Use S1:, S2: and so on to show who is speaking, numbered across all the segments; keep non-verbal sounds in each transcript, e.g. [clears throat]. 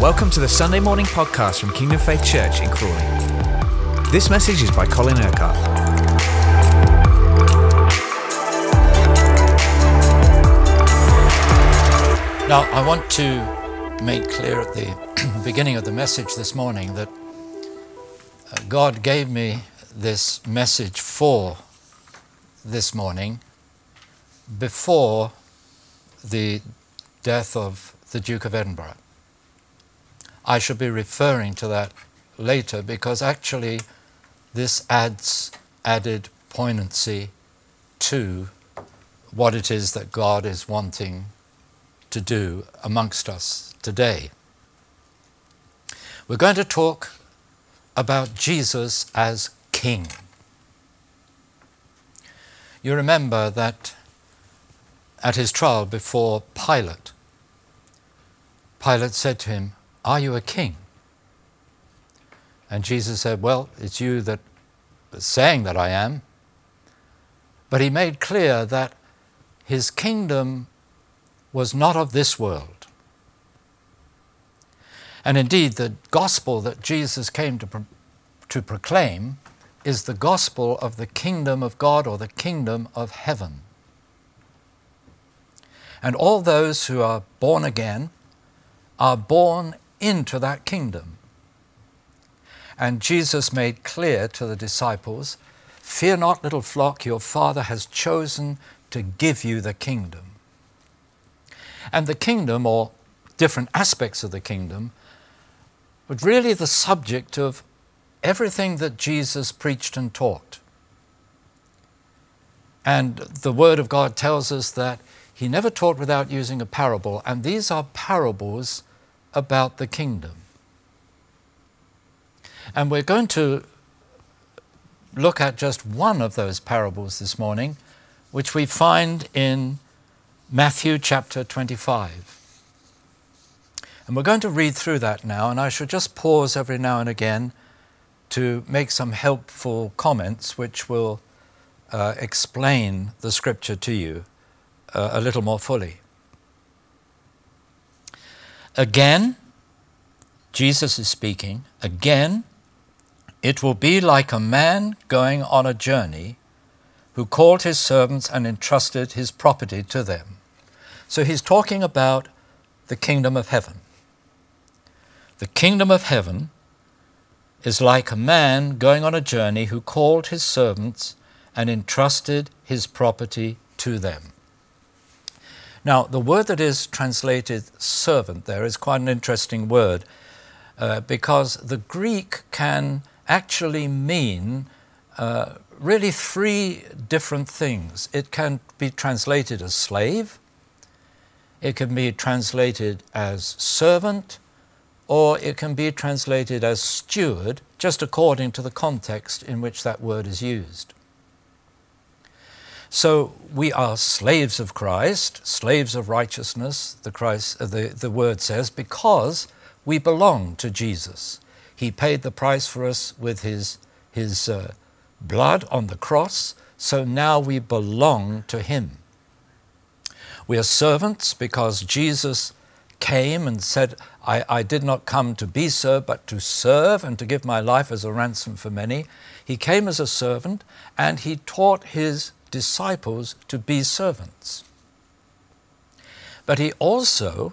S1: Welcome to the Sunday morning podcast from Kingdom Faith Church in Crawley. This message is by Colin Urquhart.
S2: Now, I want to make clear at the [clears throat] beginning of the message this morning that uh, God gave me this message for this morning before the death of the Duke of Edinburgh. I shall be referring to that later because actually this adds added poignancy to what it is that God is wanting to do amongst us today. We're going to talk about Jesus as King. You remember that at his trial before Pilate, Pilate said to him, Are you a king? And Jesus said, Well, it's you that is saying that I am. But he made clear that his kingdom was not of this world. And indeed, the gospel that Jesus came to, pro- to proclaim is the gospel of the kingdom of God or the kingdom of heaven. And all those who are born again are born into that kingdom. And Jesus made clear to the disciples Fear not, little flock, your Father has chosen to give you the kingdom. And the kingdom, or different aspects of the kingdom, was really the subject of everything that Jesus preached and taught. And the Word of God tells us that he never taught without using a parable, and these are parables about the kingdom. And we're going to look at just one of those parables this morning, which we find in Matthew chapter 25. And we're going to read through that now, and I should just pause every now and again to make some helpful comments which will uh, explain the scripture to you uh, a little more fully. Again, Jesus is speaking, again, it will be like a man going on a journey who called his servants and entrusted his property to them. So he's talking about the kingdom of heaven. The kingdom of heaven is like a man going on a journey who called his servants and entrusted his property to them. Now, the word that is translated servant there is quite an interesting word uh, because the Greek can actually mean uh, really three different things. It can be translated as slave, it can be translated as servant, or it can be translated as steward, just according to the context in which that word is used. So we are slaves of Christ, slaves of righteousness, the, Christ, uh, the, the word says, because we belong to Jesus. He paid the price for us with his, his uh, blood on the cross, so now we belong to him. We are servants because Jesus came and said, I, I did not come to be served, but to serve and to give my life as a ransom for many. He came as a servant and he taught his disciples to be servants. But he also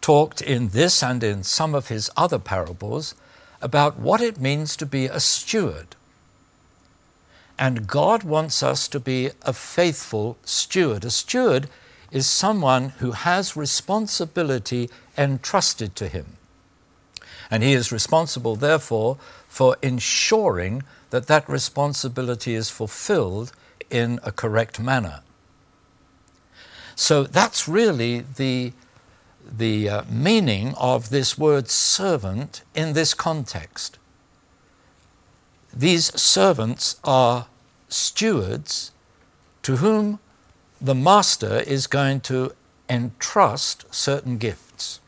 S2: talked in this and in some of his other parables about what it means to be a steward. And God wants us to be a faithful steward. A steward is someone who has responsibility entrusted to him. And he is responsible, therefore, for ensuring that that responsibility is fulfilled in a correct manner. So that's really the, the uh, meaning of this word servant in this context. These servants are stewards to whom the master is going to entrust certain gifts.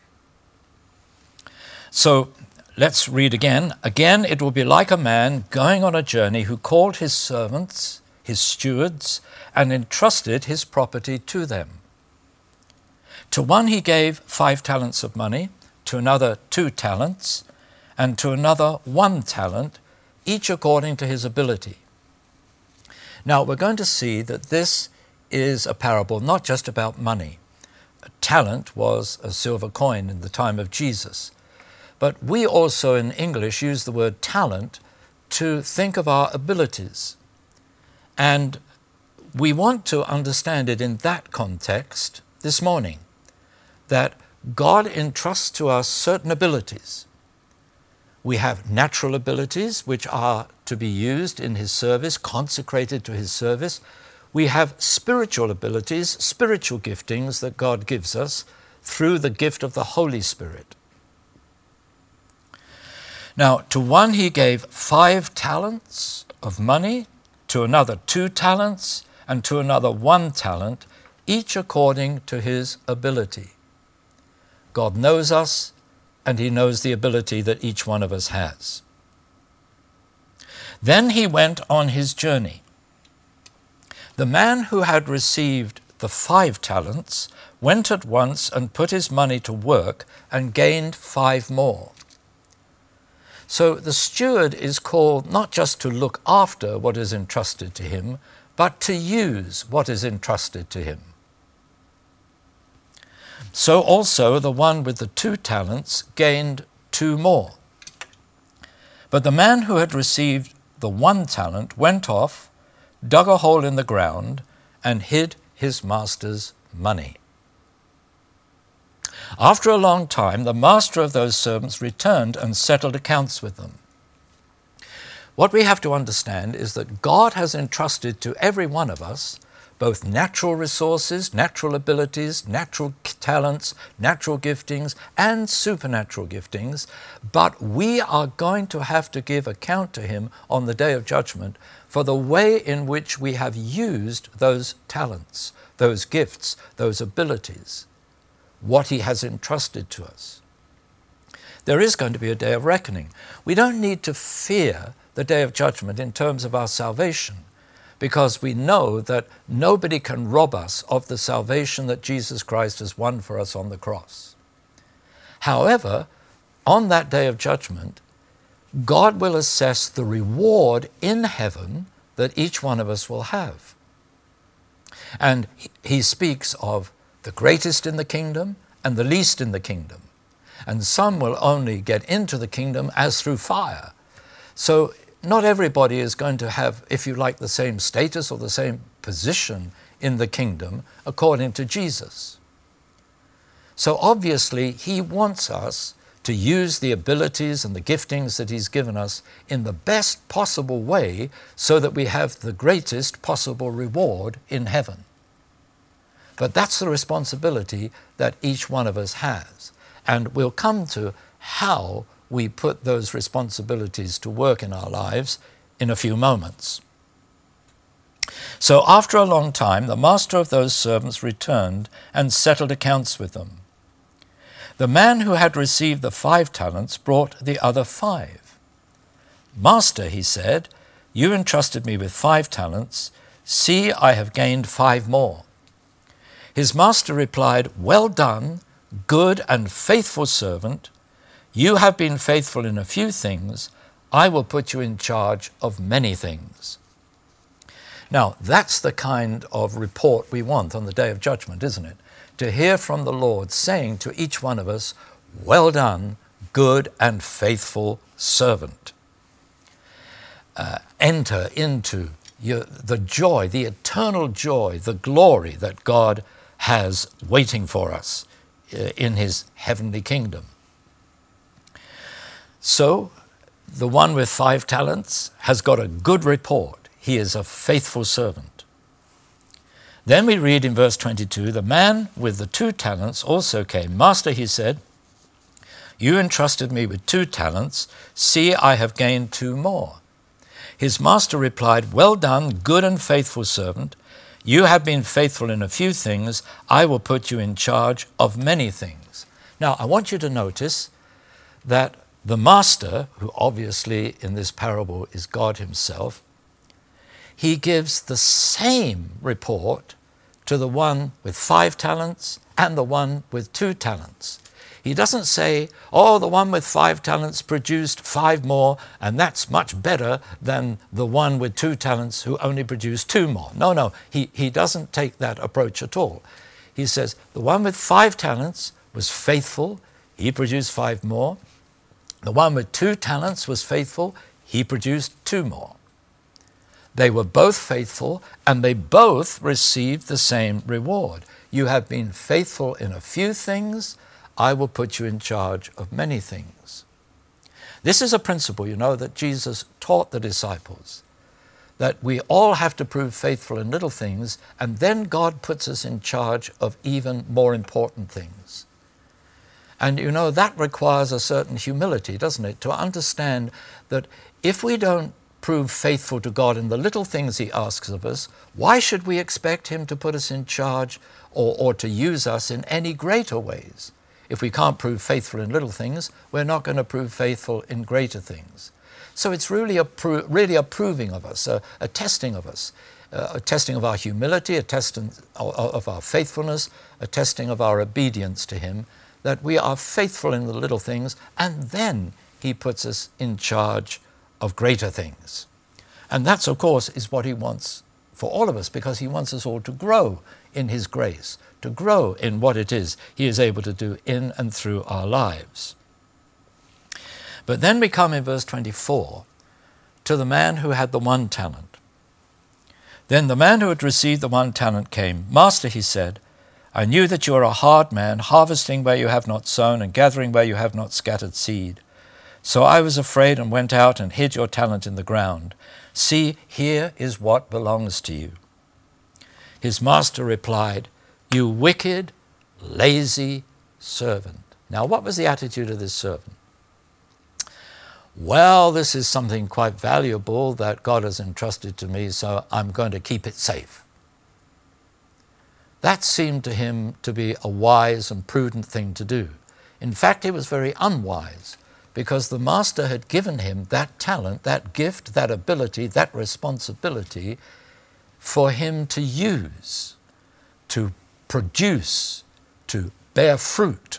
S2: So let's read again. Again, it will be like a man going on a journey who called his servants his stewards, and entrusted his property to them. To one he gave five talents of money, to another two talents, and to another one talent, each according to his ability. Now, we're going to see that this is a parable not just about money. A talent was a silver coin in the time of Jesus. But we also in English use the word talent to think of our abilities. And we want to understand it in that context this morning that God entrusts to us certain abilities. We have natural abilities which are to be used in His service, consecrated to His service. We have spiritual abilities, spiritual giftings that God gives us through the gift of the Holy Spirit. Now, to one he gave five talents of money, to another two talents, and to another one talent, each according to his ability. God knows us, and he knows the ability that each one of us has. Then he went on his journey. The man who had received the five talents went at once and put his money to work and gained five more. So the steward is called not just to look after what is entrusted to him, but to use what is entrusted to him. So also the one with the two talents gained two more. But the man who had received the one talent went off, dug a hole in the ground, and hid his master's money. After a long time, the master of those servants returned and settled accounts with them. What we have to understand is that God has entrusted to every one of us both natural resources, natural abilities, natural talents, natural giftings, and supernatural giftings, but we are going to have to give account to Him on the day of judgment for the way in which we have used those talents, those gifts, those abilities what He has entrusted to us. There is going to be a day of reckoning. We don't need to fear the day of judgment in terms of our salvation because we know that nobody can rob us of the salvation that Jesus Christ has won for us on the cross. However, on that day of judgment, God will assess the reward in heaven that each one of us will have. And he speaks of the greatest in the kingdom and the least in the kingdom. And some will only get into the kingdom as through fire. So, not everybody is going to have, if you like, the same status or the same position in the kingdom according to Jesus. So, obviously, He wants us to use the abilities and the giftings that He's given us in the best possible way so that we have the greatest possible reward in heaven. But that's the responsibility that each one of us has. And we'll come to how we put those responsibilities to work in our lives in a few moments. So, after a long time, the master of those servants returned and settled accounts with them. The man who had received the five talents brought the other five. Master, he said, you entrusted me with five talents. See, I have gained five more. His master replied, Well done, good and faithful servant. You have been faithful in a few things. I will put you in charge of many things. Now, that's the kind of report we want on the day of judgment, isn't it? To hear from the Lord saying to each one of us, Well done, good and faithful servant. Uh, enter into your, the joy, the eternal joy, the glory that God has waiting for us uh, in his heavenly kingdom. So, the one with five talents has got a good report. He is a faithful servant. Then we read in verse 22 the man with the two talents also came. Master, he said, You entrusted me with two talents. See, I have gained two more. His master replied, Well done, good and faithful servant. You have been faithful in a few things, I will put you in charge of many things. Now, I want you to notice that the master, who obviously in this parable is God Himself, he gives the same report to the one with five talents and the one with two talents. He doesn't say, oh, the one with five talents produced five more, and that's much better than the one with two talents who only produced two more. No, no, he, he doesn't take that approach at all. He says, the one with five talents was faithful, he produced five more. The one with two talents was faithful, he produced two more. They were both faithful, and they both received the same reward. You have been faithful in a few things, I will put you in charge of many things. This is a principle, you know, that Jesus taught the disciples that we all have to prove faithful in little things, and then God puts us in charge of even more important things. And you know, that requires a certain humility, doesn't it? To understand that if we don't prove faithful to God in the little things He asks of us, why should we expect Him to put us in charge or, or to use us in any greater ways? If we can't prove faithful in little things, we're not going to prove faithful in greater things. So it's really a, pro- really a proving of us, a, a testing of us, uh, a testing of our humility, a testing of our faithfulness, a testing of our obedience to Him, that we are faithful in the little things, and then He puts us in charge of greater things. And that's, of course, is what He wants for all of us, because He wants us all to grow in His grace, to grow in what it is He is able to do in and through our lives. But then we come in verse 24 to the man who had the one talent. Then the man who had received the one talent came. Master, he said, I knew that you are a hard man, harvesting where you have not sown and gathering where you have not scattered seed. So I was afraid and went out and hid your talent in the ground. See, here is what belongs to you. His master replied, You wicked, lazy servant. Now, what was the attitude of this servant? Well, this is something quite valuable that God has entrusted to me, so I'm going to keep it safe. That seemed to him to be a wise and prudent thing to do. In fact, it was very unwise because the master had given him that talent, that gift, that ability, that responsibility for him to use, to produce, to bear fruit.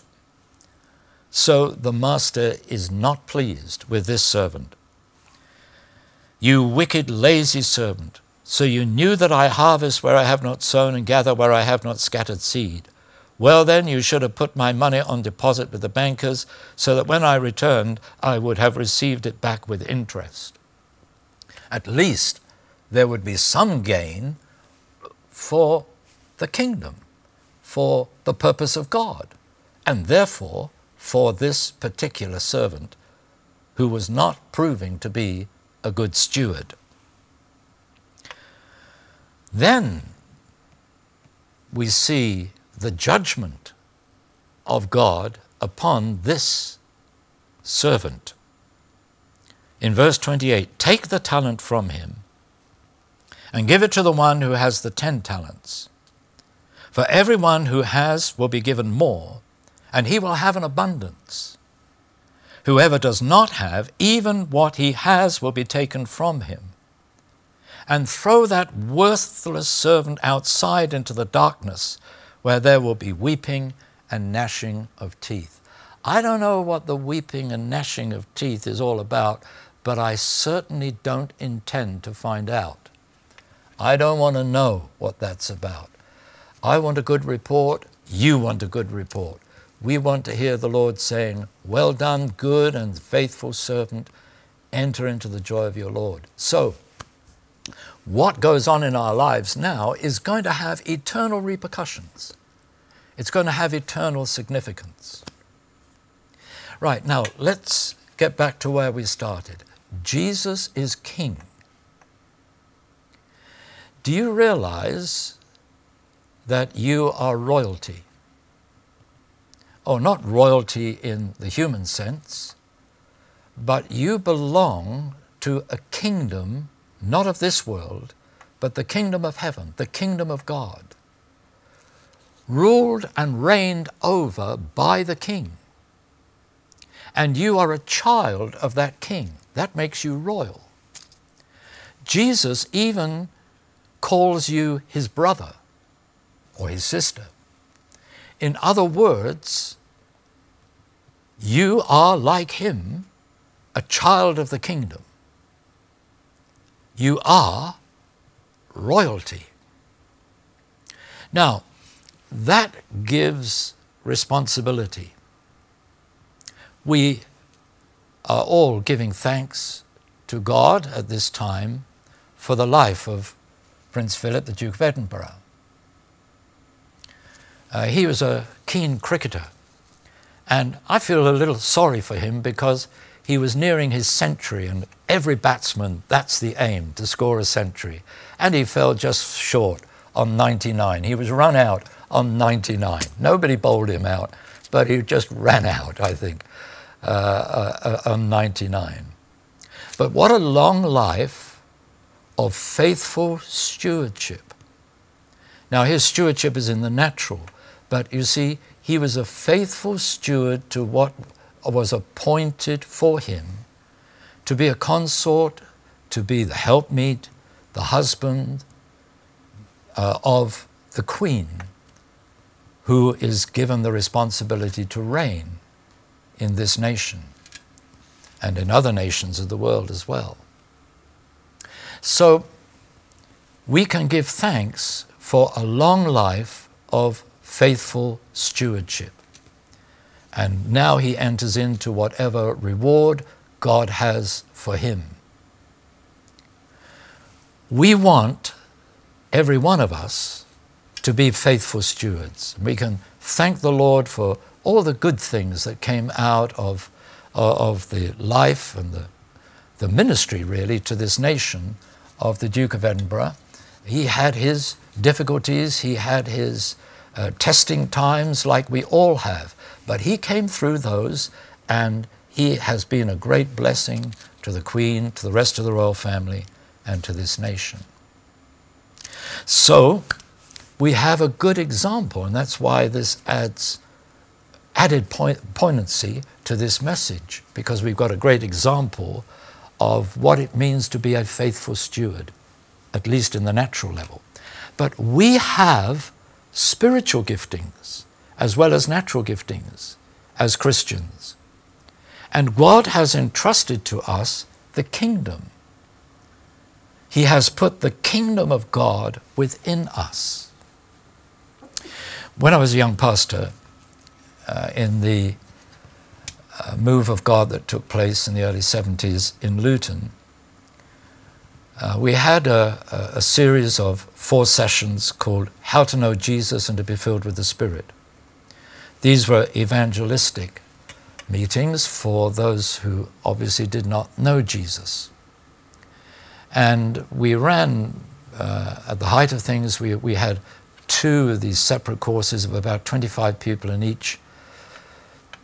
S2: So the master is not pleased with this servant. You wicked, lazy servant, so you knew that I harvest where I have not sown and gather where I have not scattered seed. Well, then, you should have put my money on deposit with the bankers, so that when I returned, I would have received it back with interest. At least there would be some gain for the kingdom, for the purpose of God, and therefore for this particular servant who was not proving to be a good steward. Then we see the judgment of God upon this servant. In verse 28, take the talent from him and give it to the one who has the ten talents. For everyone who has will be given more, and he will have an abundance. Whoever does not have, even what he has will be taken from him. And throw that worthless servant outside into the darkness where there will be weeping and gnashing of teeth. I don't know what the weeping and gnashing of teeth is all about, but I certainly don't intend to find out. I don't want to know what that's about. I want a good report. You want a good report. We want to hear the Lord saying, Well done, good and faithful servant. Enter into the joy of your Lord. So, what goes on in our lives now is going to have eternal repercussions. It's going to have eternal significance. Right, now let's get back to where we started. Jesus is King. Do you realize that you are royalty? Oh, not royalty in the human sense, but you belong to a kingdom not of this world, but the kingdom of heaven, the kingdom of God, ruled and reigned over by the king. And you are a child of that king. That makes you royal. Jesus even calls you his brother or his sister. In other words, You are like him, a child of the kingdom. You are royalty. Now, that gives responsibility. We are all giving thanks to God at this time for the life of Prince Philip, the Duke of Edinburgh. Uh, he was a keen cricketer, and I feel a little sorry for him because he was nearing his century, and every batsman, that's the aim, to score a century. And he fell just short on 99. He was run out on 99. Nobody bowled him out, but he just ran out, I think, uh, uh, uh on 99. But what a long life of faithful stewardship. Now, his stewardship is in the natural, but you see, he was a faithful steward to what was appointed for him to be a consort, to be the helpmeet, the husband uh, of the queen, who is given the responsibility to reign in this nation and in other nations of the world as well. So we can give thanks for a long life of faithful stewardship. And now he enters into whatever reward God has for him. We want, every one of us, to be faithful stewards. We can thank the Lord for all the good things that came out of, uh, of the life and the, the ministry, really, to this nation of the Duke of Edinburgh. He had his difficulties, he had his uh, testing times like we all have. But he came through those, and he has been a great blessing to the Queen, to the rest of the royal family, and to this nation. So, we have a good example, and that's why this adds added poignancy to this message, because we've got a great example of what it means to be a faithful steward, at least in the natural level. But we have spiritual giftings as well as natural giftings as Christians. And God has entrusted to us the kingdom. He has put the kingdom of God within us. When I was a young pastor, uh, in the uh, move of God that took place in the early 70s in Luton, uh, we had a, a, series of four sessions called How to Know Jesus and to Be Filled with the Spirit. These were evangelistic meetings for those who obviously did not know Jesus. And we ran, uh, at the height of things, we, we had two of these separate courses of about 25 people in each.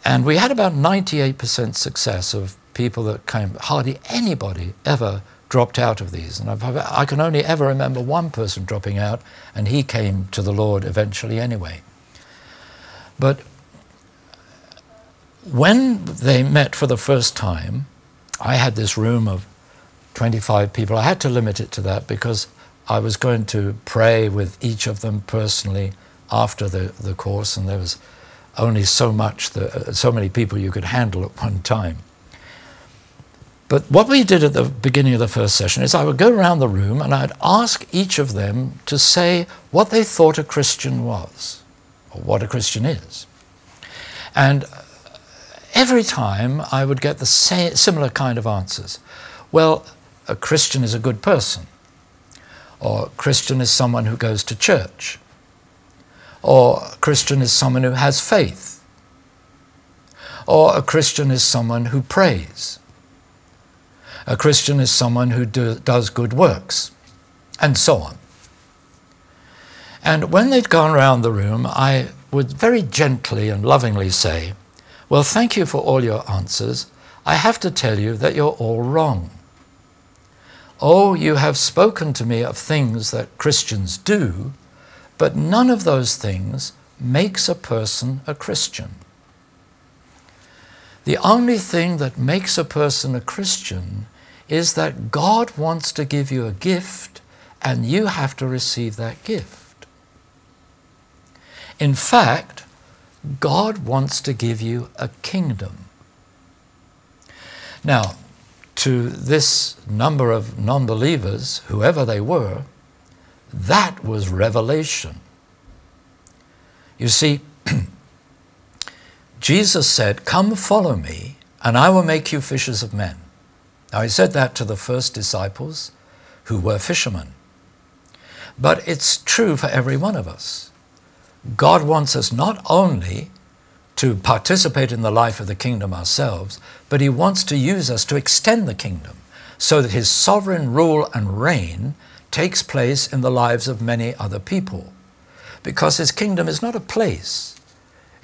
S2: And we had about 98% success of people that came. Hardly anybody ever dropped out of these. And I've, I can only ever remember one person dropping out, and he came to the Lord eventually anyway. But when they met for the first time, I had this room of 25 people. I had to limit it to that because I was going to pray with each of them personally after the, the course, and there was only so much, the, uh, so many people you could handle at one time. But what we did at the beginning of the first session is I would go around the room and I'd ask each of them to say what they thought a Christian was, or what a Christian is. And every time I would get the same, similar kind of answers. Well, a Christian is a good person, or Christian is someone who goes to church, or Christian is someone who has faith, or a Christian is someone who prays. A Christian is someone who do, does good works, and so on. And when they'd gone around the room, I would very gently and lovingly say, Well, thank you for all your answers. I have to tell you that you're all wrong. Oh, you have spoken to me of things that Christians do, but none of those things makes a person a Christian. The only thing that makes a person a Christian is that God wants to give you a gift and you have to receive that gift. In fact, God wants to give you a kingdom. Now, to this number of non believers, whoever they were, that was revelation. You see, [clears throat] Jesus said, Come follow me, and I will make you fishers of men. Now, he said that to the first disciples who were fishermen. But it's true for every one of us. God wants us not only to participate in the life of the kingdom ourselves, but He wants to use us to extend the kingdom so that His sovereign rule and reign takes place in the lives of many other people. Because His kingdom is not a place,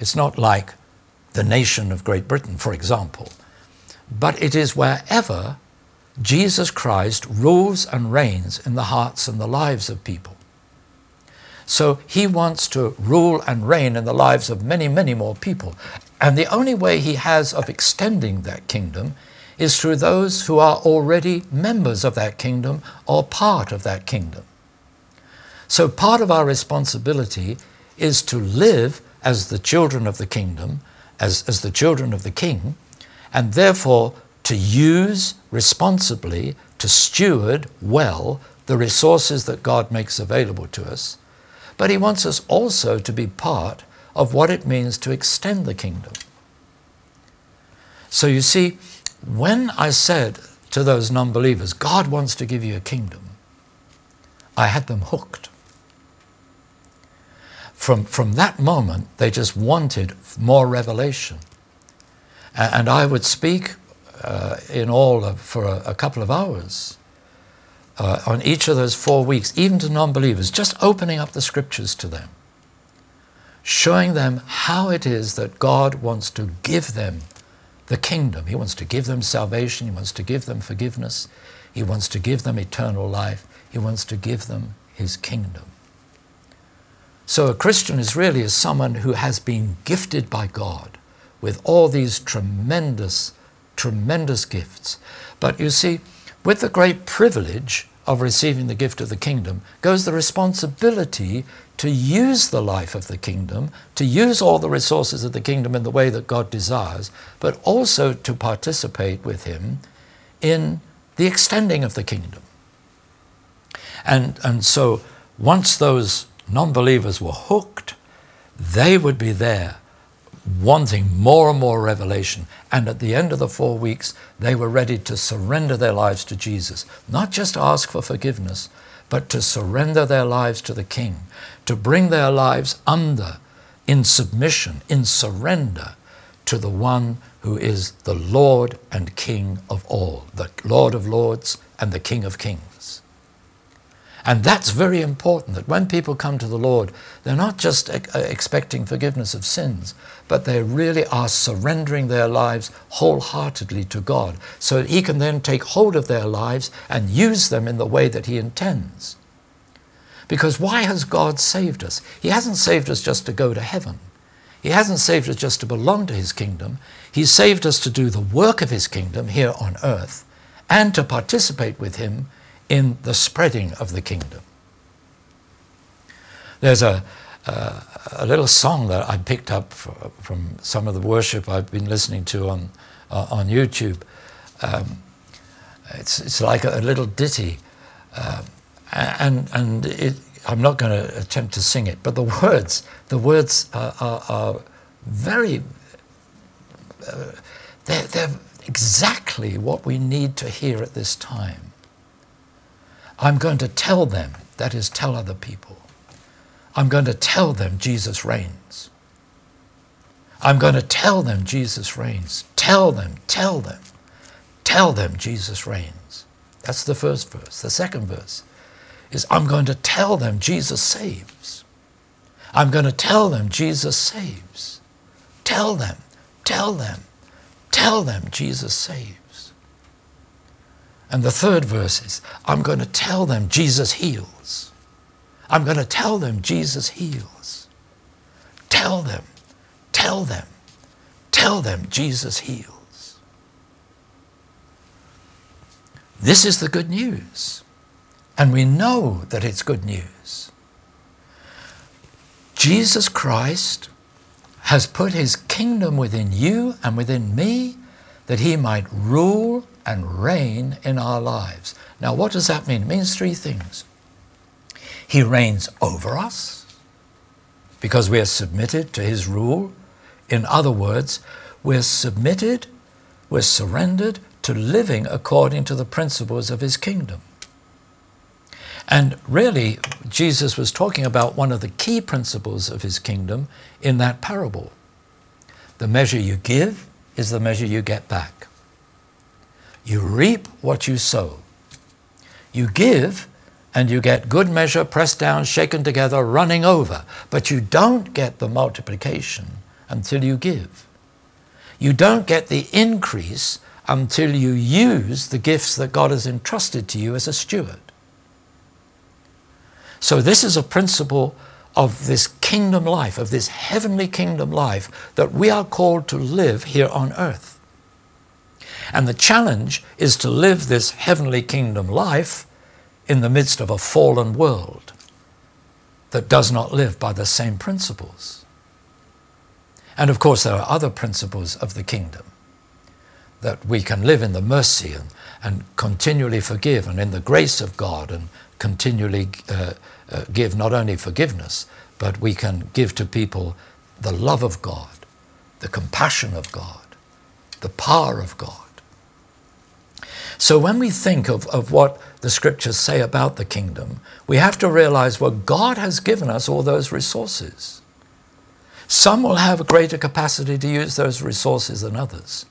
S2: it's not like the nation of Great Britain, for example, but it is wherever Jesus Christ rules and reigns in the hearts and the lives of people. So he wants to rule and reign in the lives of many, many more people. And the only way he has of extending that kingdom is through those who are already members of that kingdom or part of that kingdom. So part of our responsibility is to live as the children of the kingdom, as, as the children of the king, and therefore to use responsibly, to steward well the resources that God makes available to us. But He wants us also to be part of what it means to extend the kingdom. So you see, when I said to those non believers, God wants to give you a kingdom, I had them hooked. From, from that moment, they just wanted more revelation. And I would speak uh, in all of, for a, a, couple of hours uh, on each of those four weeks, even to non believers, just opening up the scriptures to them, showing them how it is that God wants to give them the kingdom. He wants to give them salvation, He wants to give them forgiveness, He wants to give them eternal life, He wants to give them His kingdom. So a Christian is really someone who has been gifted by God with all these tremendous tremendous gifts. But you see, with the great privilege of receiving the gift of the kingdom goes the responsibility to use the life of the kingdom, to use all the resources of the kingdom in the way that God desires, but also to participate with Him in the extending of the kingdom. And, and so once those non believers were hooked, they would be there wanting more and more revelation. And at the end of the four weeks, they were ready to surrender their lives to Jesus, not just ask for forgiveness, but to surrender their lives to the King, to bring their lives under, in submission, in surrender to the one who is the Lord and King of all, the Lord of lords and the King of kings. And that's very important that when people come to the Lord, they're not just uh, expecting forgiveness of sins, but they really are surrendering their lives wholeheartedly to God so that He can then take hold of their lives and use them in the way that He intends. Because why has God saved us? He hasn't saved us just to go to heaven. He hasn't saved us just to belong to His kingdom. He's saved us to do the work of His kingdom here on earth and to participate with Him in the spreading of the kingdom. There's a, uh, a little song that I picked up for, from some of the worship I've been listening to on, uh, on YouTube. Um, it's, it's like a, a little ditty, um, and, and it, I'm not going to attempt to sing it, but the words, the words are, are, are very, uh, they're, they're exactly what we need to hear at this time. I'm going to tell them, that is, tell other people. I'm going to tell them Jesus reigns. I'm going to tell them Jesus reigns. Tell them, tell them, tell them Jesus reigns. That's the first verse. The second verse is I'm going to tell them Jesus saves. I'm going to tell them Jesus saves. Tell them, tell them, tell them Jesus saves. And the third verse is I'm going to tell them Jesus heals. I'm going to tell them Jesus heals. Tell them, tell them, tell them Jesus heals. This is the good news. And we know that it's good news. Jesus Christ has put his kingdom within you and within me that he might rule and reign in our lives. Now, what does that mean? It means three things. He reigns over us because we are submitted to his rule. In other words, we're submitted, we're surrendered to living according to the principles of his kingdom. And really, Jesus was talking about one of the key principles of his kingdom in that parable. The measure you give is the measure you get back. You reap what you sow. You give and you get good measure, pressed down, shaken together, running over. But you don't get the multiplication until you give. You don't get the increase until you use the gifts that God has entrusted to you as a steward. So, this is a principle of this kingdom life, of this heavenly kingdom life that we are called to live here on earth. And the challenge is to live this heavenly kingdom life in the midst of a fallen world that does not live by the same principles. And of course, there are other principles of the kingdom that we can live in the mercy and, and continually forgive and in the grace of God and continually uh, uh, give not only forgiveness, but we can give to people the love of God, the compassion of God, the power of God. So when we think of, of what the scriptures say about the kingdom, we have to realize well, God has given us all those resources. Some will have a greater capacity to use those resources than others.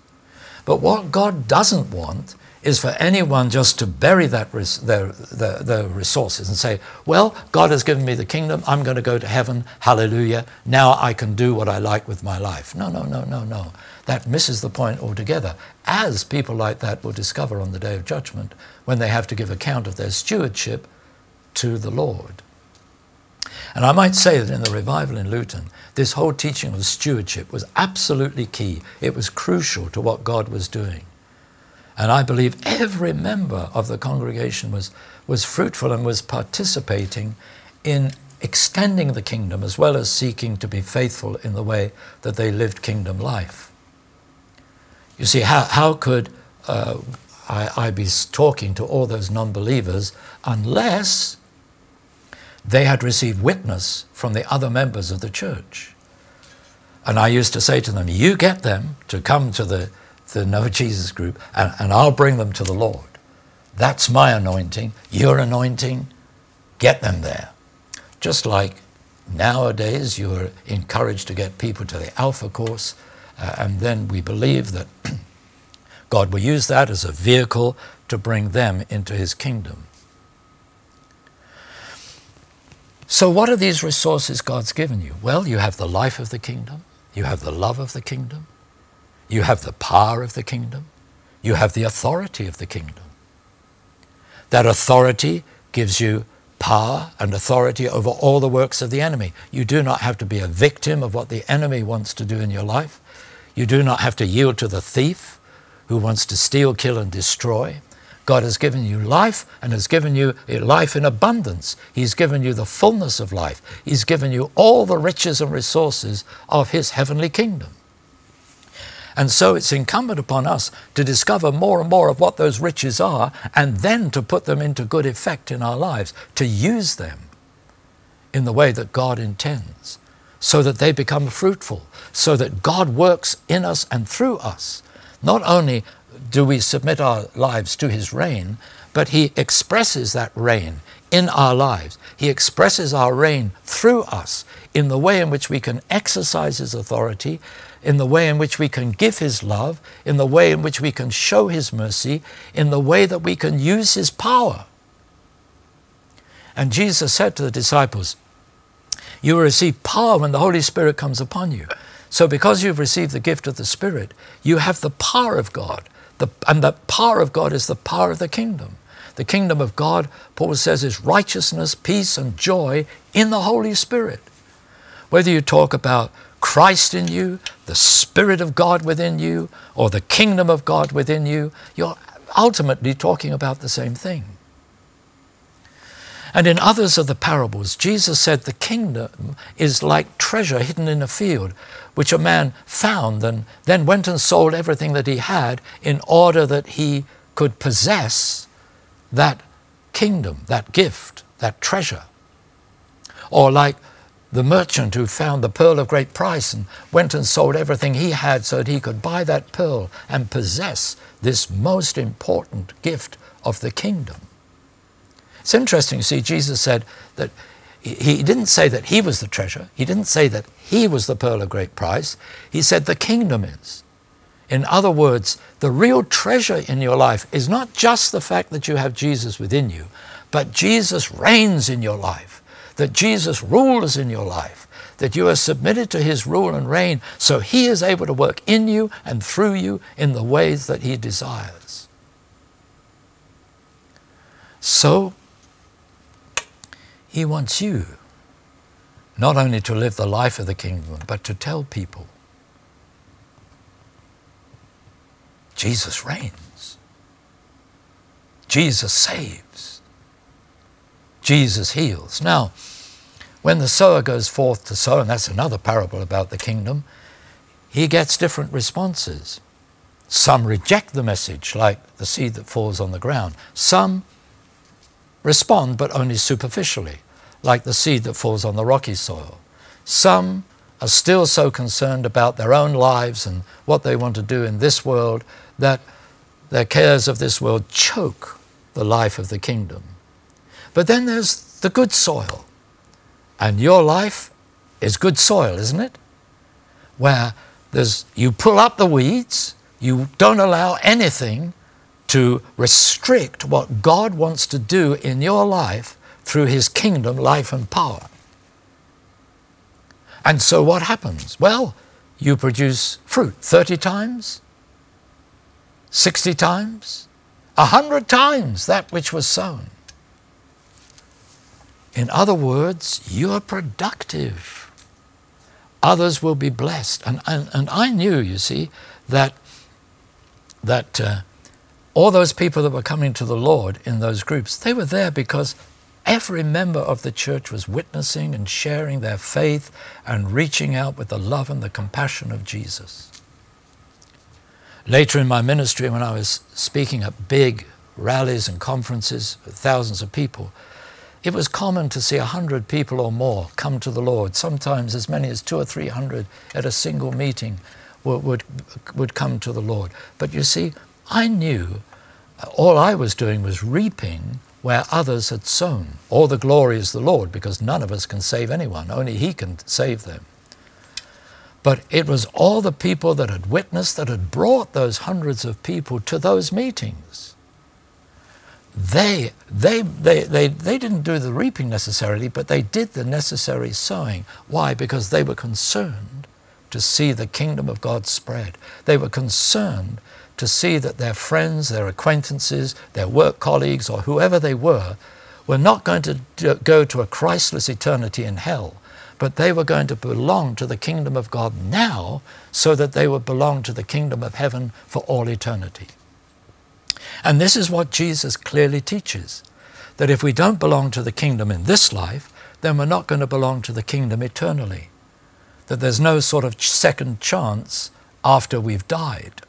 S2: But what God doesn't want is for anyone just to bury that res- their, their, their, resources and say, Well, God has given me the kingdom. I'm going to go to heaven. Hallelujah. Now I can do what I like with my life. No, no, no, no, no. That misses the point altogether, as people like that will discover on the day of judgment when they have to give account of their stewardship to the Lord. And I might say that in the revival in Luton, this whole teaching of stewardship was absolutely key. It was crucial to what God was doing. And I believe every member of the congregation was, was fruitful and was participating in extending the kingdom as well as seeking to be faithful in the way that they lived kingdom life. You see, how, how could uh, I, I be talking to all those non believers unless they had received witness from the other members of the church? And I used to say to them, You get them to come to the the Know Jesus group, and, and I'll bring them to the Lord. That's my anointing. Your anointing, get them there. Just like nowadays you're encouraged to get people to the Alpha course, uh, and then we believe that [clears throat] God will use that as a vehicle to bring them into his kingdom. So, what are these resources God's given you? Well, you have the life of the kingdom, you have the love of the kingdom, you have the power of the kingdom. You have the authority of the kingdom. That authority gives you power and authority over all the works of the enemy. You do not have to be a victim of what the enemy wants to do in your life. You do not have to yield to the thief who wants to steal, kill, and destroy. God has given you life and has given you life in abundance. He's given you the fullness of life. He's given you all the riches and resources of His heavenly kingdom. And so it's incumbent upon us to discover more and more of what those riches are and then to put them into good effect in our lives, to use them in the way that God intends, so that they become fruitful, so that God works in us and through us. Not only do we submit our lives to His reign, but He expresses that reign in our lives. He expresses our reign through us in the way in which we can exercise His authority in the way in which we can give His love, in the way in which we can show His mercy, in the way that we can use His power. And Jesus said to the disciples, You will receive power when the Holy Spirit comes upon you. So, because you've received the gift of the Spirit, you have the power of God. The, and the power of God is the power of the kingdom. The kingdom of God, Paul says, is righteousness, peace, and joy in the Holy Spirit. Whether you talk about Christ in you, the Spirit of God within you, or the kingdom of God within you, you're ultimately talking about the same thing. And in others of the parables, Jesus said the kingdom is like treasure hidden in a field, which a man found and then went and sold everything that he had in order that he could possess that kingdom, that gift, that treasure. Or like the merchant who found the pearl of great price and went and sold everything he had so that he could buy that pearl and possess this most important gift of the kingdom. It's interesting, you see, Jesus said that he didn't say that he was the treasure. He didn't say that he was the pearl of great price. He said the kingdom is. In other words, the real treasure in your life is not just the fact that you have Jesus within you, but Jesus reigns in your life, that Jesus rules in your life, that you are submitted to his rule and reign so he is able to work in you and through you in the ways that he desires. So, he wants you not only to live the life of the kingdom, but to tell people Jesus reigns. Jesus saves. Jesus heals. Now, when the sower goes forth to sow, and that's another parable about the kingdom, he gets different responses. Some reject the message, like the seed that falls on the ground. Some respond, but only superficially, like the seed that falls on the rocky soil. Some are still so concerned about their own lives and what they want to do in this world that the cares of this world choke the life of the kingdom. But then there's the good soil. And your life is good soil, isn't it? Where there's, you pull up the weeds, you don't allow anything to restrict what God wants to do in your life through His kingdom, life, and power. And so what happens? Well, you produce fruit 30 times, 60 times, 100 times that which was sown. In other words, you're productive. Others will be blessed. And, and, and I knew, you see, that, that uh, all those people that were coming to the Lord in those groups, they were there because every member of the church was witnessing and sharing their faith and reaching out with the love and the compassion of Jesus. Later in my ministry, when I was speaking at big rallies and conferences with thousands of people, it was common to see a hundred people or more come to the Lord. Sometimes as many as two or three hundred at a single meeting would, would, would come to the Lord. But you see, I knew all I was doing was reaping where others had sown. All the glory is the Lord, because none of us can save anyone, only He can save them. But it was all the people that had witnessed that had brought those hundreds of people to those meetings. They, they, they, they, they didn't do the reaping necessarily, but they did the necessary sowing. Why? Because they were concerned to see the kingdom of God spread. They were concerned to see that their friends, their acquaintances, their work colleagues, or whoever they were, were not going to go to a Christless eternity in hell, but they were going to belong to the kingdom of God now so that they would belong to the kingdom of heaven for all eternity. And this is what Jesus clearly teaches that if we don't belong to the kingdom in this life, then we're not going to belong to the kingdom eternally. That there's no sort of second chance after we've died.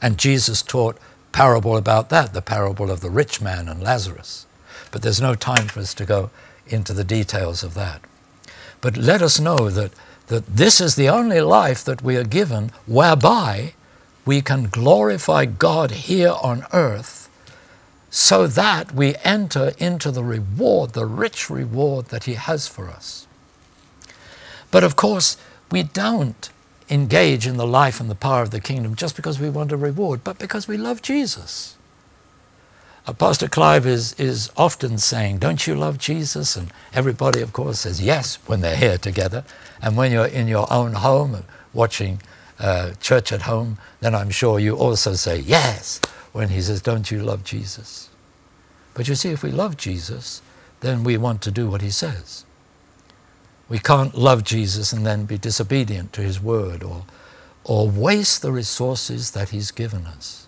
S2: And Jesus taught parable about that, the parable of the rich man and Lazarus. But there's no time for us to go into the details of that. But let us know that, that this is the only life that we are given whereby we can glorify God here on earth so that we enter into the reward, the rich reward that He has for us. But of course, we don't engage in the life and the power of the kingdom just because we want a reward, but because we love Jesus. Uh, Pastor Clive is, is often saying, Don't you love Jesus? And everybody, of course, says yes when they're here together. And when you're in your own home watching uh, church at home, then I'm sure you also say yes when he says, Don't you love Jesus? But you see, if we love Jesus, then we want to do what he says. We can't love Jesus and then be disobedient to his word or, or waste the resources that he's given us.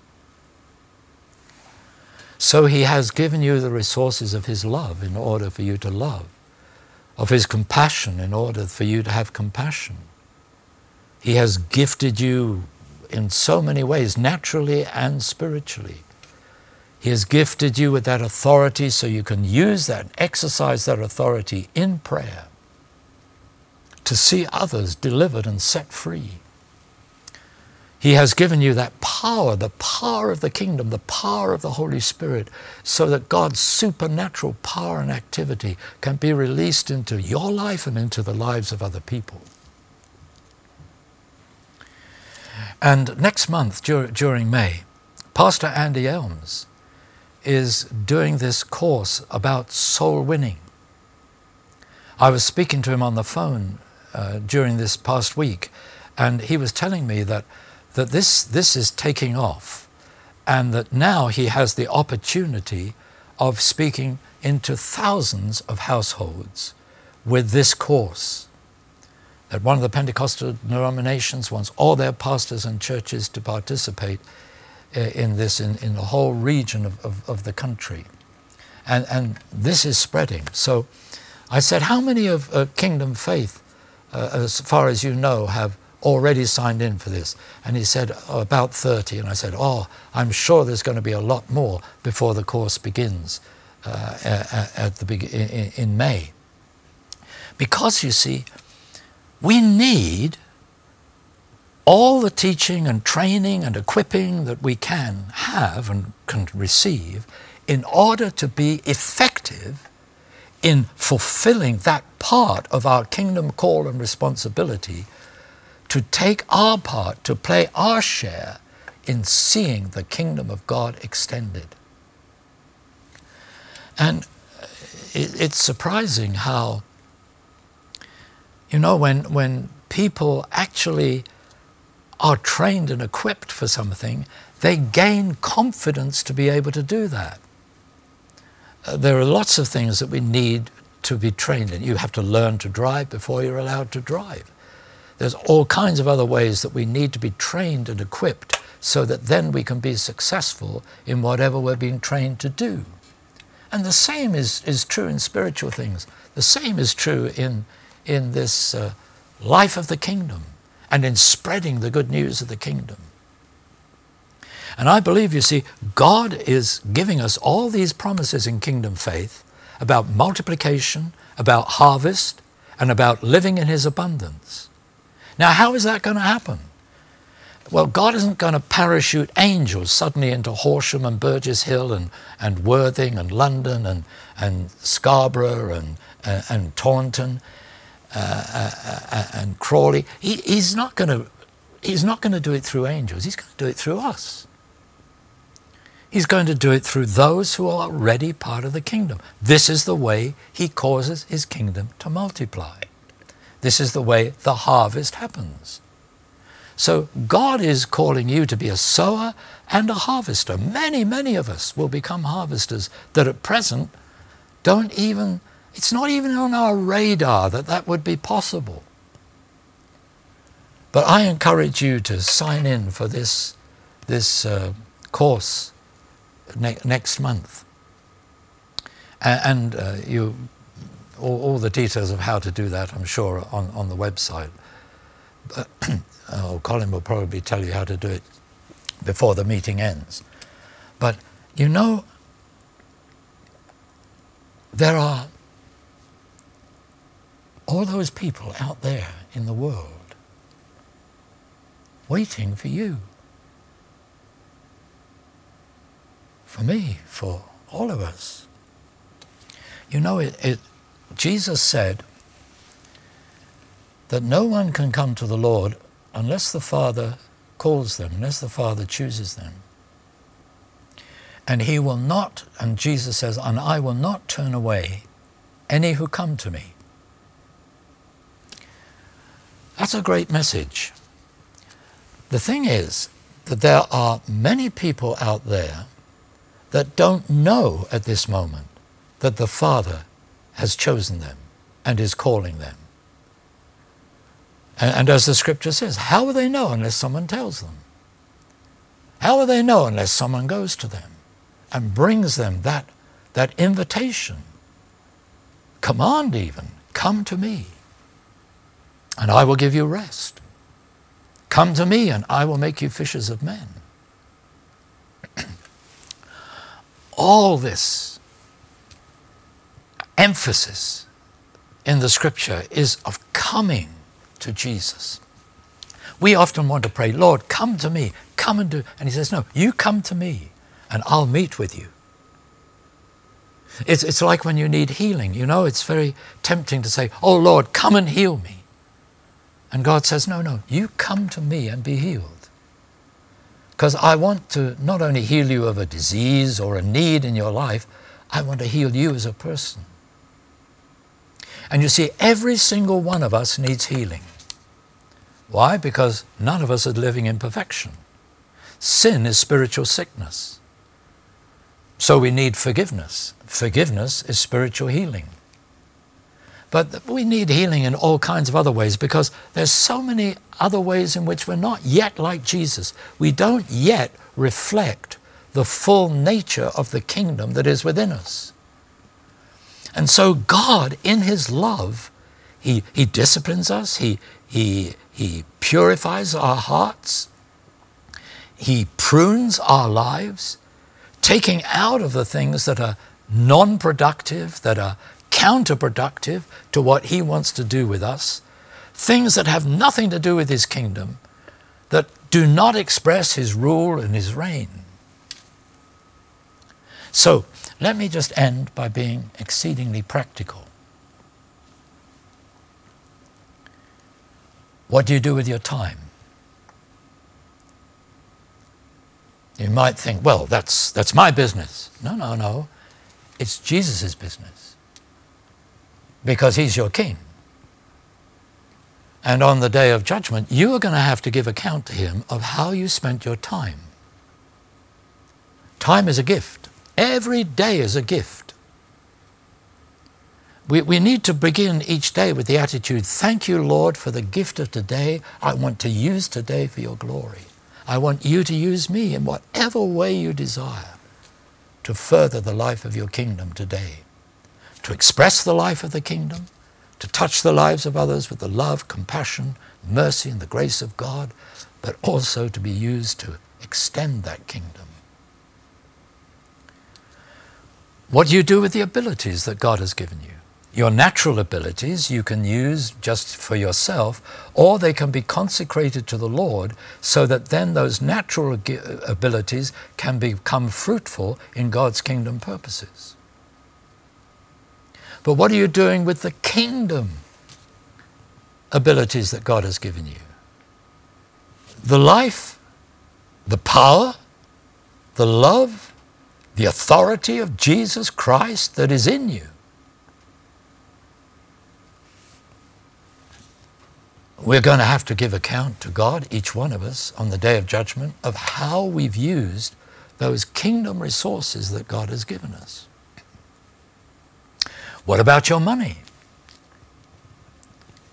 S2: So he has given you the resources of his love in order for you to love, of his compassion in order for you to have compassion. He has gifted you in so many ways, naturally and spiritually. He has gifted you with that authority so you can use that, exercise that authority in prayer to see others delivered and set free. He has given you that power, the power of the kingdom, the power of the Holy Spirit, so that God's supernatural power and activity can be released into your life and into the lives of other people. And next month, dur- during May, Pastor Andy Elms is doing this course about soul winning. I was speaking to him on the phone uh, during this past week, and he was telling me that, that this, this is taking off, and that now he has the opportunity of speaking into thousands of households with this course. That one of the Pentecostal denominations wants all their pastors and churches to participate uh, in this in, in the whole region of, of, of the country. And, and this is spreading. So I said, How many of uh, Kingdom Faith uh, as far as you know, have already signed in for this? And he said, oh, about 30. And I said, oh, I'm sure there's going to be a lot more before the course begins uh, at the in May. Because, you see, we need all the teaching and training and equipping that we can have and can receive in order to be effective in fulfilling that part of our kingdom call and responsibility to take our part, to play our share in seeing the kingdom of God extended. And it's surprising how, you know, when, when people actually are trained and equipped for something, they gain confidence to be able to do that. There are lots of things that we need to be trained in. You have to learn to drive before you're allowed to drive. There's all kinds of other ways that we need to be trained and equipped so that then we can be successful in whatever we're being trained to do. And the same is, is true in spiritual things. The same is true in, in this uh, life of the kingdom and in spreading the good news of the kingdom. And I believe, you see, God is giving us all these promises in kingdom faith about multiplication, about harvest, and about living in His abundance. Now, how is that going to happen? Well, God isn't going to parachute angels suddenly into Horsham and Burgess Hill and, and Worthing and London and, and Scarborough and, uh, and Taunton uh, uh, uh and Crawley. He, he's not going to He's not going to do it through angels. He's going to do it through us. He's going to do it through those who are already part of the kingdom. This is the way he causes his kingdom to multiply. This is the way the harvest happens. So God is calling you to be a sower and a harvester. Many, many of us will become harvesters that at present don't even, it's not even on our radar that that would be possible. But I encourage you to sign in for this, this uh, course ne- next month. And, uh, you, all, all, the details of how to do that, I'm sure, on, on the website. But, [clears throat] oh, Colin will probably tell you how to do it before the meeting ends. But you know, there are all those people out there in the world waiting for you. For me, for all of us. You know, it, it, Jesus said that no one can come to the Lord unless the Father calls them, unless the Father chooses them. And he will not, and Jesus says, and I will not turn away any who come to me. That's a great message. The thing is that there are many people out there that don't know at this moment that the Father has chosen them and is calling them. And, and, as the scripture says, how will they know unless someone tells them? How will they know unless someone goes to them and brings them that, that invitation, command even, come to me and I will give you rest. Come to me and I will make you fishers of men. [clears throat] All this emphasis in the scripture is of coming to Jesus. We often want to pray, Lord, come to me, come and do. And he says, No, you come to me and I'll meet with you. It's, it's like when you need healing. You know, it's very tempting to say, Oh Lord, come and heal me. And God says, No, no, you come to me and be healed. Because I want to not only heal you of a disease or a need in your life, I want to heal you as a person. And you see, every single one of us needs healing. Why? Because none of us are living in perfection. Sin is spiritual sickness. So we need forgiveness. Forgiveness is spiritual healing. But we need healing in all kinds of other ways because there's so many other ways in which we're not yet like Jesus. We don't yet reflect the full nature of the kingdom that is within us. And so God, in His love, He, he disciplines us, he, he, he purifies our hearts, He prunes our lives, taking out of the things that are non productive, that are counterproductive to what He wants to do with us, things that have nothing to do with His kingdom, that do not express His rule and His reign. So, let me just end by being exceedingly practical. What do you do with your time? You might think, well, that's, that's my business. No, no, no. It's Jesus' business because he's your king. And on the day of judgment, you are going to have to give account to him of how you spent your time. Time is a gift. Every day is a gift. We, we need to begin each day with the attitude Thank you, Lord, for the gift of today. I want to use today for your glory. I want you to use me in whatever way you desire to further the life of your kingdom today to express the life of the kingdom, to touch the lives of others with the love, compassion, mercy, and the grace of God, but also to be used to extend that kingdom. What do you do with the abilities that God has given you? Your natural abilities you can use just for yourself, or they can be consecrated to the Lord so that then those natural abilities can become fruitful in God's kingdom purposes. But what are you doing with the kingdom abilities that God has given you? The life, the power, the love, the authority of Jesus Christ that is in you. We're going to have to give account to God, each one of us, on the day of judgment, of how we've used those kingdom resources that God has given us. What about your money?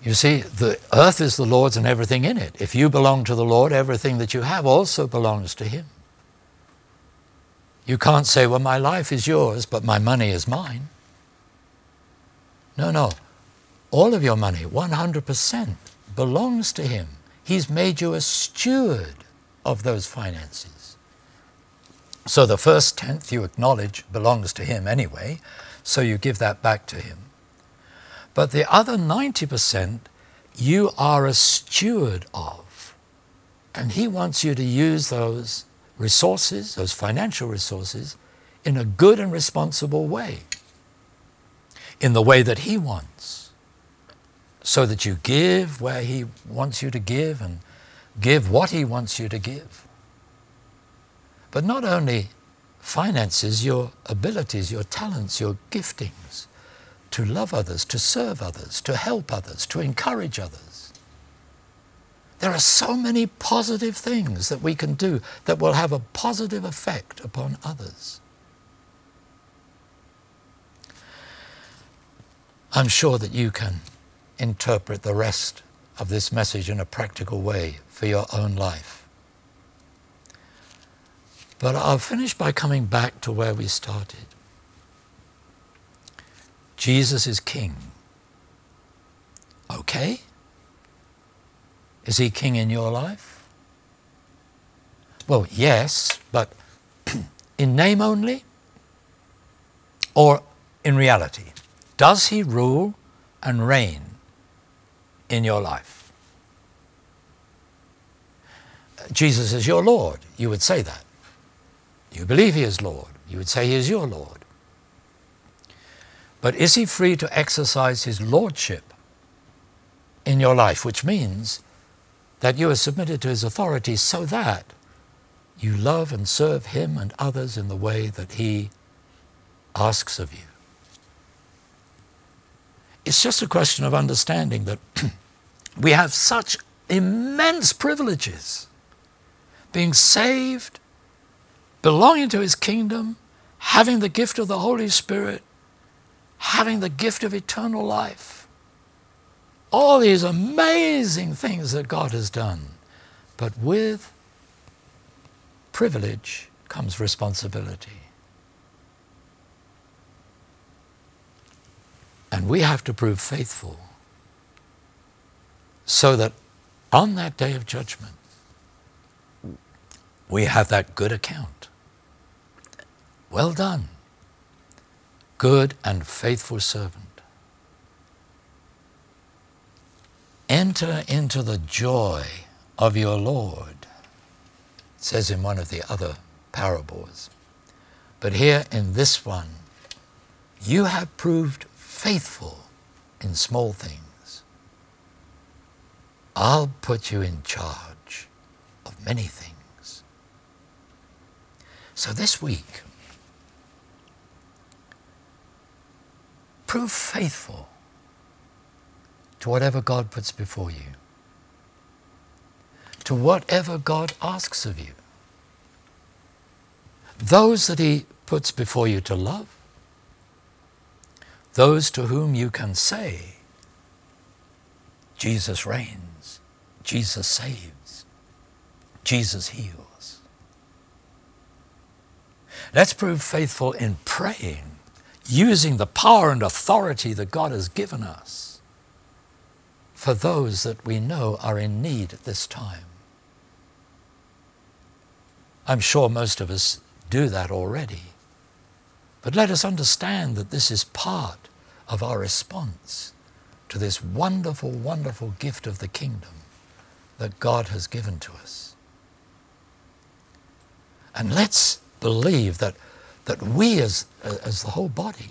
S2: You see, the earth is the Lord's and everything in it. If you belong to the Lord, everything that you have also belongs to Him. You can't say, well, my life is yours, but my money is mine. No, no. All of your money, 100%, belongs to Him. He's made you a steward of those finances. So the first tenth you acknowledge belongs to Him anyway, so you give that back to him. But the other 90% you are a steward of. And he wants you to use those resources, those financial resources, in a good and responsible way, in the way that he wants, so that you give where he wants you to give and give what he wants you to give. But not only finances your abilities, your talents, your giftings to love others, to serve others, to help others, to encourage others. There are so many positive things that we can do that will have a positive effect upon others. I'm sure that you can interpret the rest of this message in a practical way for your own life. But I'll finish by coming back to where we started. Jesus is king. Okay? Is he king in your life? Well, yes, but [clears throat] in name only? Or in reality? Does he rule and reign in your life? Jesus is your Lord. You would say that. You believe he is Lord. You would say he is your Lord. But is he free to exercise his lordship in your life, which means that you are submitted to his authority so that you love and serve him and others in the way that he asks of you? It's just a question of understanding that [clears throat] we have such immense privileges being saved, belonging to his kingdom, having the gift of the Holy Spirit, having the gift of eternal life. All these amazing things that God has done. But with privilege comes responsibility. And we have to prove faithful so that on that day of judgment, we have that good account. Well done, good and faithful servant. Enter into the joy of your Lord, says in one of the other parables. But here in this one, you have proved faithful in small things, I'll put you in charge of many things. So this week, prove faithful to whatever God puts before you, to whatever God asks of you. Those that He puts before you to love, those to whom you can say, Jesus reigns, Jesus saves, Jesus heals. Let's prove faithful in praying, using the power and authority that God has given us for those that we know are in need at this time. I'm sure most of us do that already. But let us understand that this is part of our response to this wonderful, wonderful gift of the kingdom that God has given to us. And let's believe that, that we, as, as the whole body,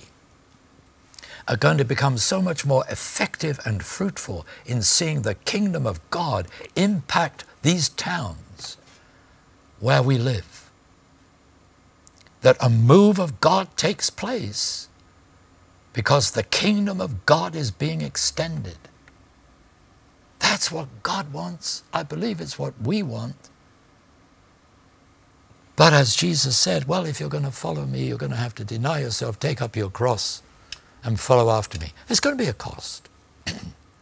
S2: are going to become so much more effective and fruitful in seeing the kingdom of God impact these towns where we live that a move of God takes place because the kingdom of God is being extended. That's what God wants. I believe it's what we want. But as Jesus said, well, if you're going to follow me, you're going to have to deny yourself, take up your cross, and follow after me. There's going to be a cost.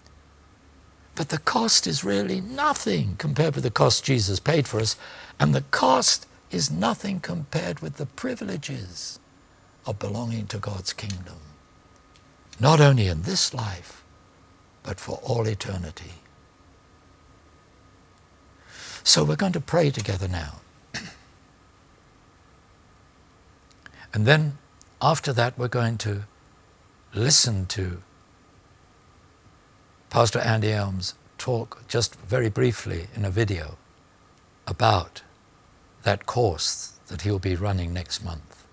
S2: [clears throat] but the cost is really nothing compared with the cost Jesus paid for us. And the cost is nothing compared with the privileges of belonging to God's kingdom, not only in this life, but for all eternity. So we're going to pray together now. And then after that, we're going to listen to Pastor Andy Elms talk just very briefly in a video about that course that he'll be running next month.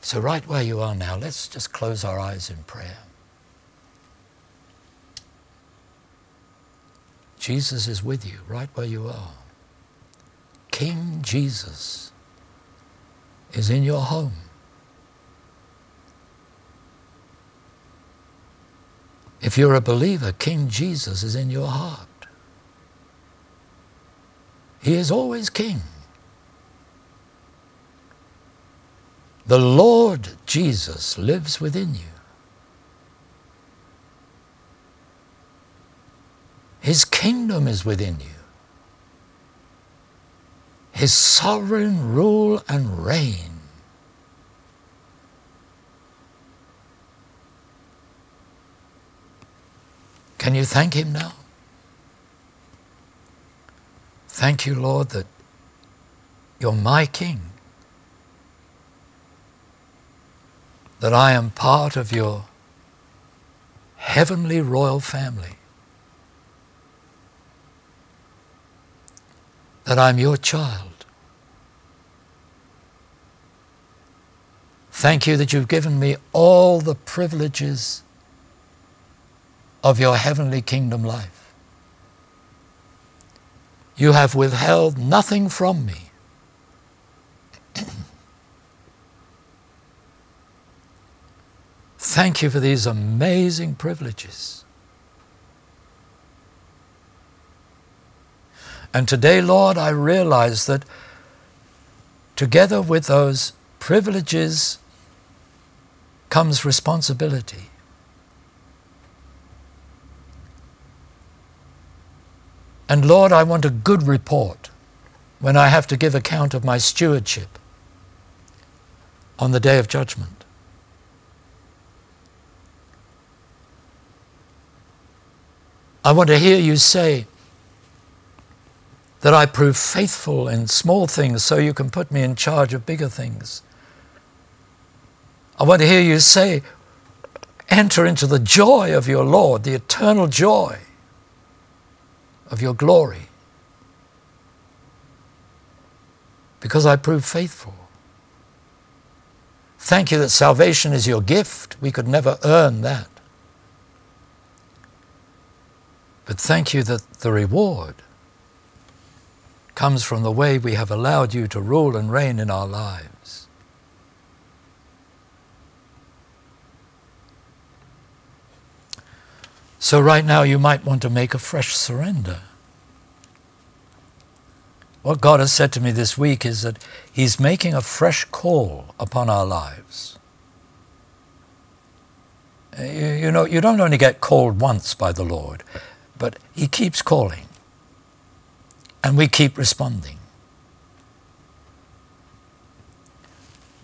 S2: So, right where you are now, let's just close our eyes in prayer. Jesus is with you right where you are. King Jesus is in your home. If you're a believer, King Jesus is in your heart. He is always king. The Lord Jesus lives within you. His kingdom is within you. His sovereign rule and reign. Can you thank him now? Thank you, Lord, that you're my King, that I am part of your heavenly royal family. That I'm your child. Thank you that you've given me all the privileges of your heavenly kingdom life. You have withheld nothing from me. [clears throat] Thank you for these amazing privileges. And today, Lord, I realize that together with those privileges comes responsibility. And Lord, I want a good report when I have to give account of my stewardship on the day of judgment. I want to hear you say, that I prove faithful in small things so you can put me in charge of bigger things. I want to hear you say, enter into the joy of your Lord, the eternal joy of your glory. Because I prove faithful. Thank you that salvation is your gift. We could never earn that. But thank you that the reward comes from the way we have allowed you to rule and reign in our lives. So, right now, you might want to make a fresh surrender. What God has said to me this week is that He's making a fresh call upon our lives. You, you know, you don't only get called once by the Lord, but He keeps calling and we keep responding.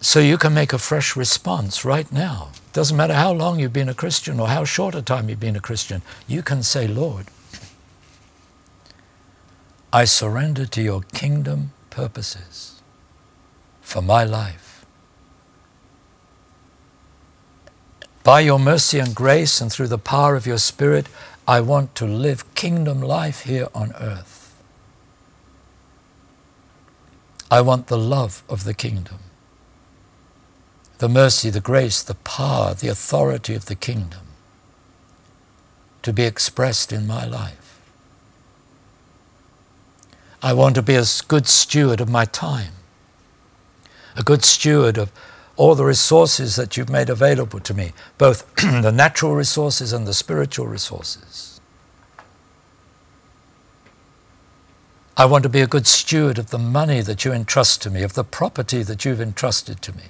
S2: So you can make a fresh response right now. Doesn't matter how long you've been a Christian or how short a time you've been a Christian. You can say, Lord, I surrender to your kingdom purposes for my life. By your mercy and grace and through the power of your Spirit, I want to live kingdom life here on earth. I want the love of the kingdom, the mercy, the grace, the power, the authority of the kingdom to be expressed in my life. I want to be a good steward of my time, a good steward of all the resources that you've made available to me, both [clears throat] the natural resources and the spiritual resources. I want to be a good steward of the money that you entrust to me, of the property that you've entrusted to me.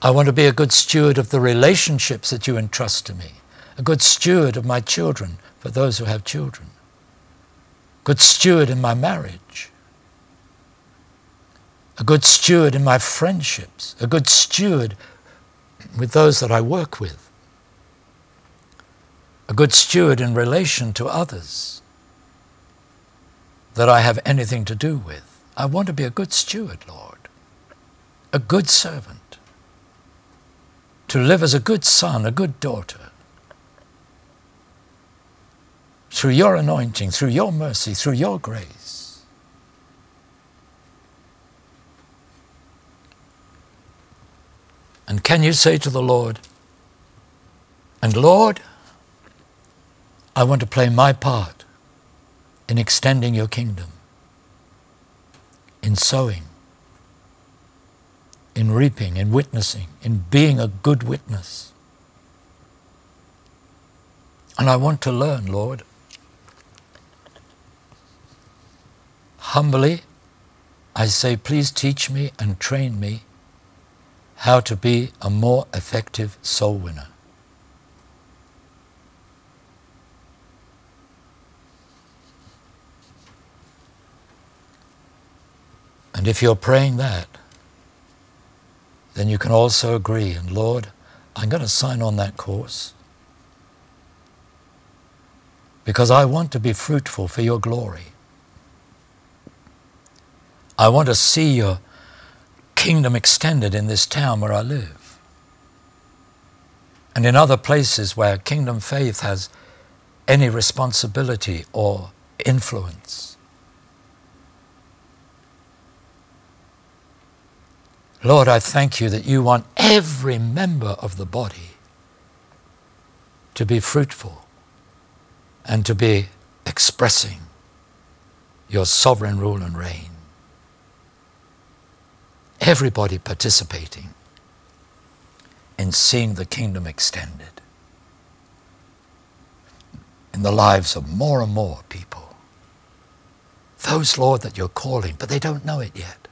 S2: I want to be a good steward of the relationships that you entrust to me, a good steward of my children for those who have children, good steward in my marriage, a good steward in my friendships, a good steward with those that I work with a good steward in relation to others that I have anything to do with. I want to be a good steward, Lord, a good servant, to live as a good son, a good daughter. Through your anointing, through your mercy, through your grace. And can you say to the Lord, and Lord, I want to play my part in extending your kingdom, in sowing, in reaping, in witnessing, in being a good witness. And I want to learn, Lord. Humbly, I say, please teach me and train me how to be a more effective soul winner. And if you're praying that, then you can also agree, and Lord, I'm going to sign on that course because I want to be fruitful for your glory. I want to see your kingdom extended in this town where I live. And in other places where kingdom faith has any responsibility or influence. Lord, I thank you that you want every member of the body to be fruitful and to be expressing your sovereign rule and reign. Everybody participating in seeing the kingdom extended in the lives of more and more people. Those, Lord, that you're calling, but they don't know it yet.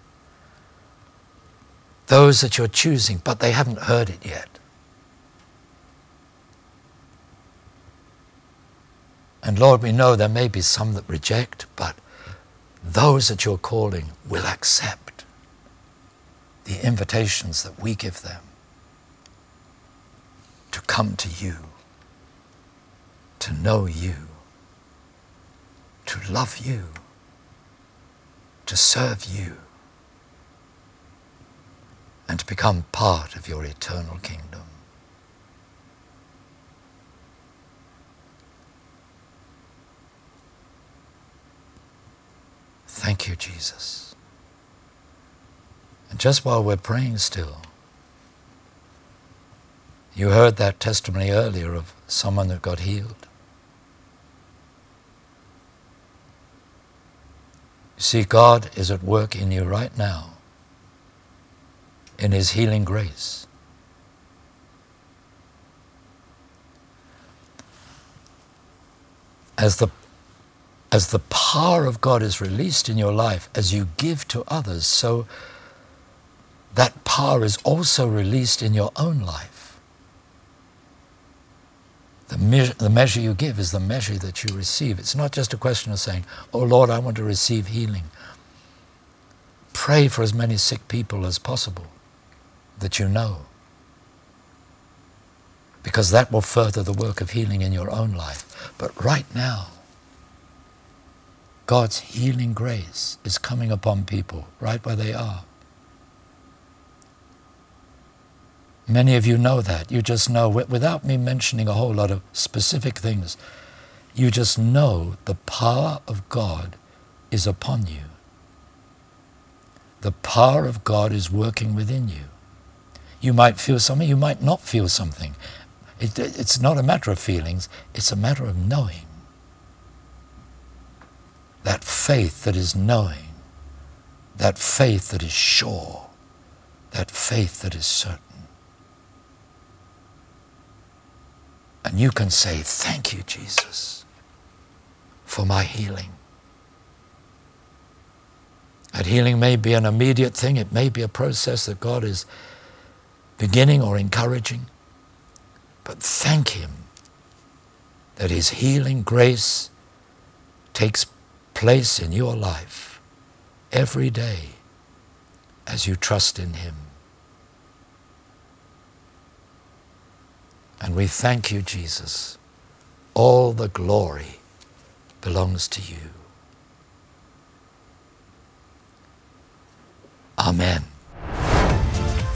S2: Those that you're choosing, but they haven't heard it yet. And Lord, we know there may be some that reject, but those that you're calling will accept the invitations that we give them to come to you, to know you, to love you, to serve you, and to become part of your eternal kingdom. Thank you, Jesus. And just while we're praying still, you heard that testimony earlier of someone that got healed. You see, God is at work in you right now in His healing grace. As the as the power of God is released in your life, as you give to others, so that power is also released in your own life. The, me- the measure you give is the measure that you receive. It's not just a question of saying, Oh Lord, I want to receive healing. Pray for as many sick people as possible that you know, because that will further the work of healing in your own life. But right now, God's healing grace is coming upon people right where they are. Many of you know that. You just know, without me mentioning a whole lot of specific things, you just know the power of God is upon you. The power of God is working within you. You might feel something, you might not feel something. It, it's not a matter of feelings, it's a matter of knowing that faith that is knowing, that faith that is sure, that faith that is certain. And you can say, Thank you, Jesus, for my healing. That healing may be an immediate thing, it may be a process that God is beginning or encouraging. But thank Him that His healing grace takes place in your life every day as you trust in Him. And we thank you, Jesus. All the glory belongs to you. Amen.